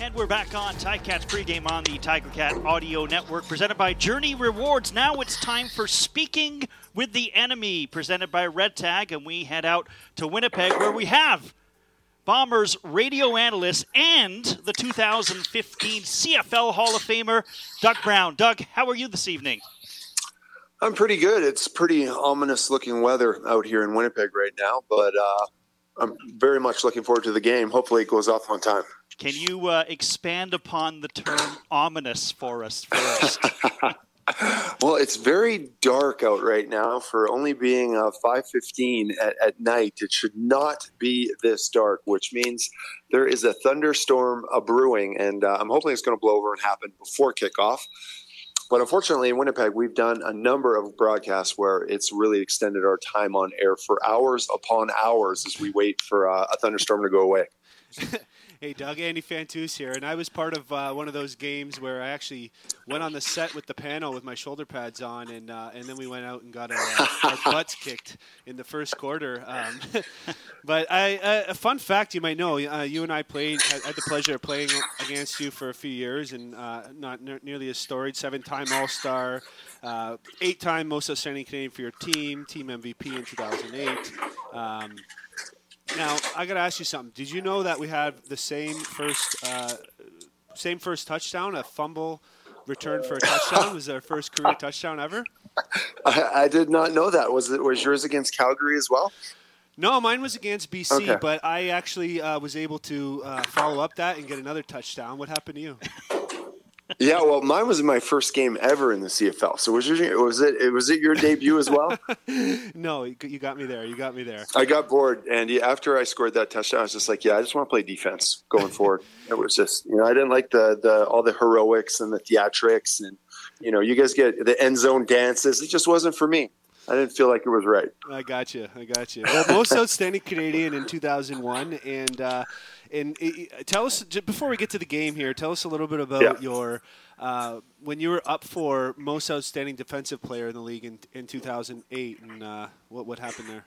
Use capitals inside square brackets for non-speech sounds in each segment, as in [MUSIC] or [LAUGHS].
And we're back on Ticats pregame on the Tiger Cat Audio Network, presented by Journie Rewards. Now it's time for Speaking with the Enemy, presented by Red Tag, and we head out to Winnipeg, where we have Bombers radio analyst and the 2015 CFL Hall of Famer, Doug Brown. Doug, how are you this evening? I'm pretty good. It's pretty ominous looking weather out here in Winnipeg right now, but uh, I'm very much looking forward to the game. Hopefully, it goes off on time. Can you uh, expand upon the term ominous for us first? [LAUGHS] well, it's very dark out right now for only being uh, 5:15 at, at, night. It should not be this dark, which means there is a thunderstorm a brewing, and uh, I'm hoping it's going to blow over and happen before kickoff. But unfortunately, in Winnipeg, we've done a number of broadcasts where it's really extended our time on air for hours upon hours as we wait for uh, a thunderstorm to go away. [LAUGHS] Hey, Doug, Andy Fantuz here, and I was part of uh, one of those games where I actually went on the set with the panel with my shoulder pads on, and uh, and then we went out and got our, uh, our [LAUGHS] butts kicked in the first quarter. Um, [LAUGHS] but I, uh, a fun fact you might know: uh, you and I played, had, had, the pleasure of playing against you for a few years, and uh, not ne- nearly as storied, seven-time All-Star, eight-time Most Outstanding Canadian for your team, team MVP in 2008. Um, now I got to ask you something. Did you know that we had the same first, uh, same first touchdown, a fumble return for a touchdown? [LAUGHS] was our first career touchdown ever? I, I, did not know that. Was it was yours against Calgary as well? No, mine was against BC, okay. but I actually uh, was able to uh, follow up that and get another touchdown. What happened to you? [LAUGHS] yeah, well, mine was my first game ever in the CFL. So was your, was it was it your debut as well? [LAUGHS] no, you got me there. You got me there. I got bored, and after I scored that touchdown, I was just like, yeah, I just want to play defense going forward. [LAUGHS] it was just, you know, I didn't like the the all the heroics and the theatrics, and you know, you guys get the end zone dances. It just wasn't for me. I didn't feel like it was right. I got you. I got you. Well, most [LAUGHS] outstanding Canadian in 2001, and. Uh, and it, tell us before we get to the game here. Tell us a little bit about yeah. your uh, when you were up for most outstanding defensive player in the league in, in 2008, and uh, what what happened there.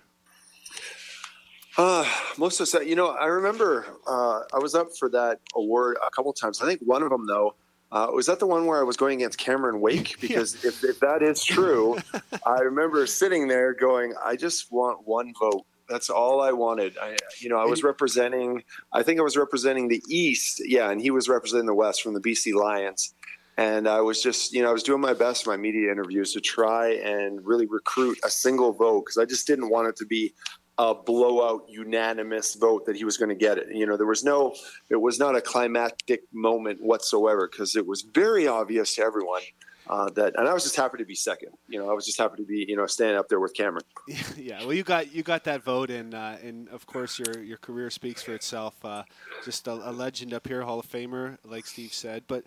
Uh, most of that, you know, I remember uh, I was up for that award a couple times. I think one of them, though, uh, was that the one where I was going against Cameron Wake? [LAUGHS] Because yeah. if, if that is true, [LAUGHS] I remember sitting there going, I just want one vote that's all I wanted. I, you know, I was representing. I think I was representing the East. Yeah, and he was representing the West from the BC Lions. And I was just, you know, I was doing my best in my media interviews to try and really recruit a single vote because I just didn't want it to be a blowout unanimous vote that he was going to get it. You know, there was no, it was not a climactic moment whatsoever because it was very obvious to everyone uh, that, and I was just happy to be second. You know, I was just happy to be, you know, standing up there with Cameron. [LAUGHS] Yeah, well, you got you got that vote, and uh, and of course your your career speaks for itself. Uh, just a, a, legend up here, Hall of Famer, like Steve said. But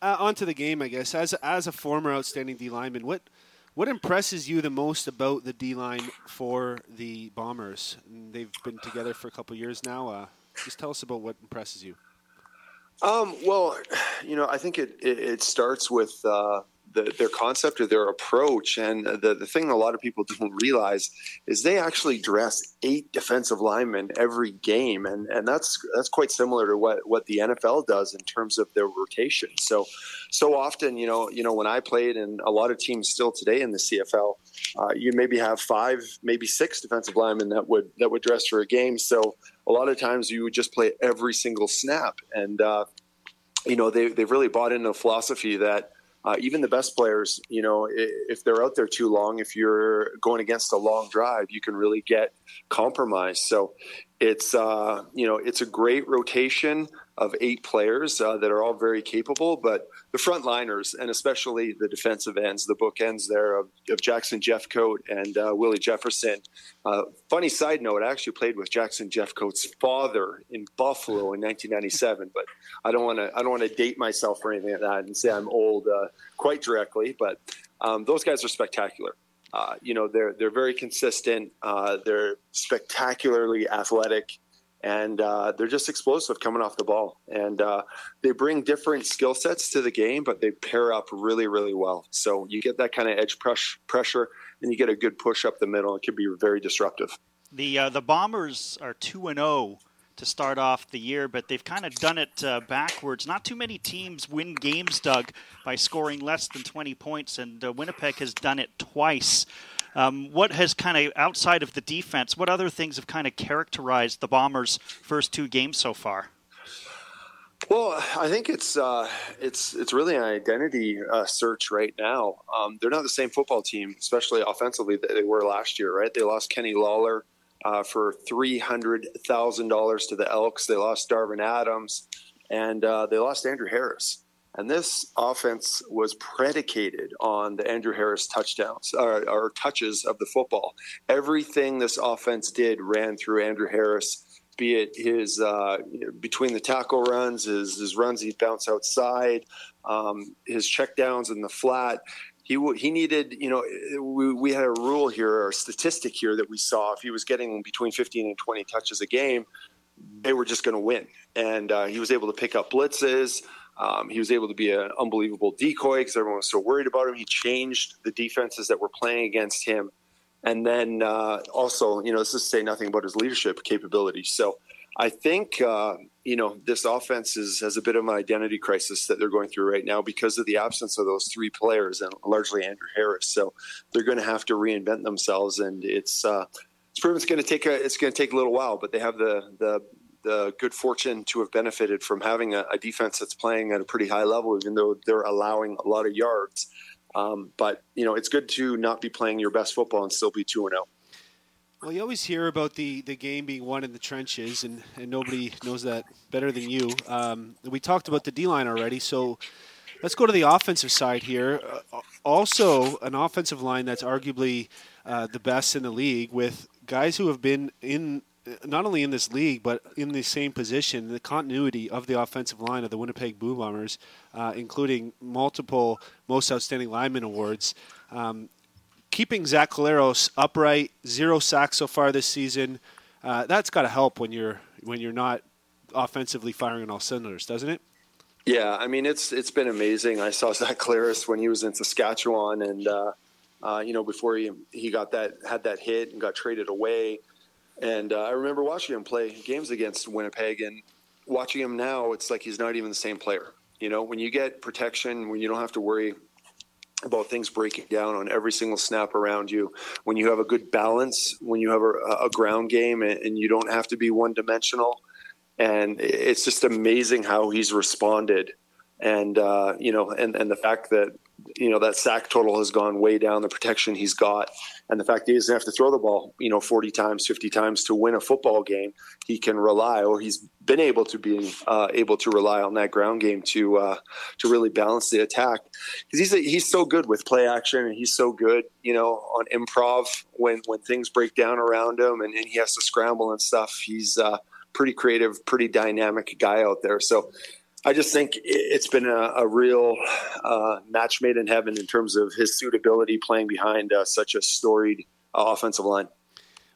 uh, on to the game, I guess. As as a former outstanding D lineman, what what impresses you the most about the D line for the Bombers? They've been together for a couple years now. Uh, just tell us about what impresses you. Um, well, you know, I think it, it, it starts with uh, the, their concept or their approach. And the, the thing a lot of people [LAUGHS] don't realize is they actually dress eight defensive linemen every game. And, and that's, that's quite similar to what, what the NFL does in terms of their rotation. So, so often, you know, you know, when I played and a lot of teams still today in the CFL, uh, you maybe have five, maybe six defensive linemen that would, that would dress for a game. So a lot of times you would just play every single snap. And, uh, you know, they, they've really bought into a philosophy that, uh, even the best players, you know, if they're out there too long, if you're going against a long drive, you can really get compromised. So it's, uh, you know, it's a great rotation of eight players uh, that are all very capable, but the front liners and especially the defensive ends, the bookends there of, of Jackson Jeffcoat and uh, Willie Jefferson. Uh, funny side note, I actually played with Jackson Jeffcoat's father in Buffalo in 1997, but I don't want to I don't want to date myself or anything like that and say I'm old uh, quite directly. But um, those guys are spectacular. Uh, you know, they're they're very consistent. Uh, they're spectacularly athletic and uh, they're just explosive coming off the ball. And uh, they bring different skill sets to the game, but they pair up really, really well. So you get that kind of edge press, pressure, and you get a good push up the middle. It can be very disruptive. The uh, the Bombers are two and zero oh to start off the year, but they've kind of done it uh, backwards. Not too many teams win games, Doug, by scoring less than 20 points, and uh, Winnipeg has done it twice. Um, what has kind of outside of the defense? What other things have kind of characterized the Bombers' first two games so far? Well, I think it's uh, it's it's really an identity uh, search right now. Um, they're not the same football team, especially offensively, that they were last year. Right? They lost Kenny Lawler uh, for three hundred thousand dollars to the Elks. They lost Darvin Adams, and uh, they lost Andrew Harris. And this offense was predicated on the Andrew Harris touchdowns or, or touches of the football. Everything this offense did ran through Andrew Harris be it his uh, between the tackle runs, his, his runs he'd bounce outside, um, his checkdowns in the flat. He he needed, you know, we, we had a rule here or a statistic here that we saw. If he was getting between 15 and 20 touches a game, they were just going to win. And uh, he was able to pick up blitzes. Um, he was able to be an unbelievable decoy because everyone was so worried about him. He changed the defenses that were playing against him and then uh, also, you know, this is say nothing about his leadership capabilities. So I think, uh, you know, this offense is, has a bit of an identity crisis that they're going through right now because of the absence of those three players and largely Andrew Harris. So they're going to have to reinvent themselves, and it's uh, it's proven it's going to take a it's going to take a little while, but they have the the the good fortune to have benefited from having a, a defense that's playing at a pretty high level, even though they're allowing a lot of yards. Um, but you know, it's good to not be playing your best football and still be two and zero. Well, you always hear about the, the game being won in the trenches, and, and nobody knows that better than you. Um, we talked about the D line already, so let's go to the offensive side here. Uh, also, an offensive line that's arguably uh, the best in the league with guys who have been in not only in this league but in the same position, the continuity of the offensive line of the Winnipeg Blue Bombers, uh, including multiple Most Outstanding Lineman awards. Um, keeping Zach Collaros upright, zero sacks so far this season. Uh, that's got to help when you're when you're not offensively firing on all cylinders, doesn't it? Yeah, I mean it's it's been amazing. I saw [LAUGHS] Zach Collaros when he was in Saskatchewan, and uh, uh, you know before he he got that had that hit and got traded away. And uh, I remember watching him play games against Winnipeg and watching him now, it's like he's not even the same player. You know, when you get protection, when you don't have to worry about things breaking down on every single snap around you, when you have a good balance, when you have a, a ground game and, and you don't have to be one dimensional. And it's just amazing how he's responded. And, uh, you know, and, and the fact that you know that sack total has gone way down. The protection he's got, and the fact he doesn't have to throw the ball, you know, forty times, fifty times to win a football game. He can rely, or he's been able to be uh, able to rely on that ground game to uh, to really balance the attack because he's a, he's so good with play action and he's so good, you know, on improv when when things break down around him and, and he has to scramble and stuff. He's uh, pretty creative, pretty dynamic guy out there. So I just think it's been a, a real uh, match made in heaven in terms of his suitability playing behind uh, such a storied uh, offensive line.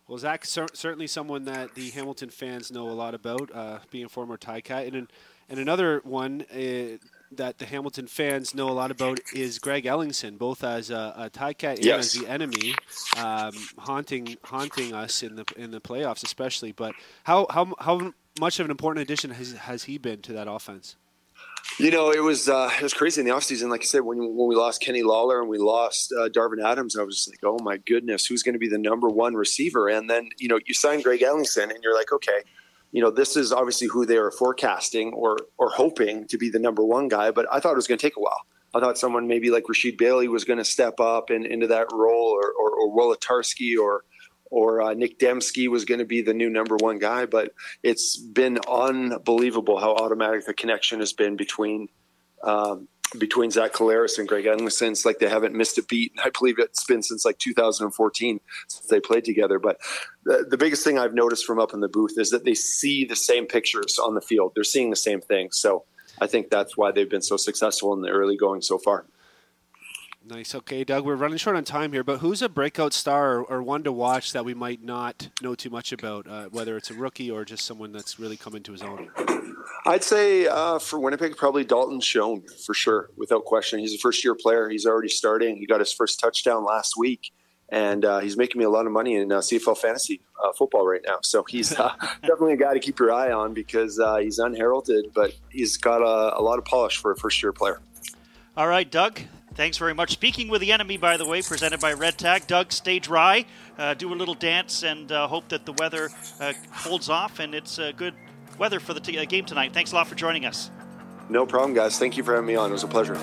Well, Zach, cer- certainly someone that the Hamilton fans know a lot about, uh, being a former Cat. And, and another one uh, that the Hamilton fans know a lot about is Greg Ellingson, both as a, a Cat and as the enemy, um, haunting haunting us in the in the playoffs, especially. But how how how much of an important addition has, has he been to that offense? You know, it was uh, it was crazy in the offseason. Like I said, when when we lost Kenny Lawler and we lost uh, Darvin Adams, I was like, oh my goodness, who's going to be the number one receiver? And then you know, you sign Greg Ellingson, and you're like, okay, you know, this is obviously who they were forecasting or or hoping to be the number one guy. But I thought it was going to take a while. I thought someone maybe like Rasheed Bailey was going to step up and into that role, or or, or or or uh, Nick Demski was going to be the new number one guy. But it's been unbelievable how automatic the connection has been between um, between Zach Collaros and Greg Ellingson. It's like they haven't missed a beat. I believe it's been since like 2014 since they played together. But the, the biggest thing I've noticed from up in the booth is that they see the same pictures on the field. They're seeing the same thing. So I think that's why they've been so successful in the early going so far. Nice. Okay, Doug, we're running short on time here, but who's a breakout star or, or one to watch that we might not know too much about, uh, whether it's a rookie or just someone that's really come into his own? [CLEARS THROAT] I'd say uh, for Winnipeg, probably Dalton Schoen for sure, without question. He's a first year player. He's already starting. He got his first touchdown last week. and uh, he's making me a lot of money in uh, CFL fantasy uh, football right now. So he's uh, [LAUGHS] definitely a guy to keep your eye on because uh, he's unheralded, but he's got a, a lot of polish for a first year player. All right, Doug. Thanks very much. Speaking with the enemy, by the way, presented by Red Tag. Doug, stay dry, uh, do a little dance, and uh, hope that the weather uh, holds off and it's uh, good weather for the t- game tonight. Thanks a lot for joining us. No problem, guys. Thank you for having me on. It was a pleasure.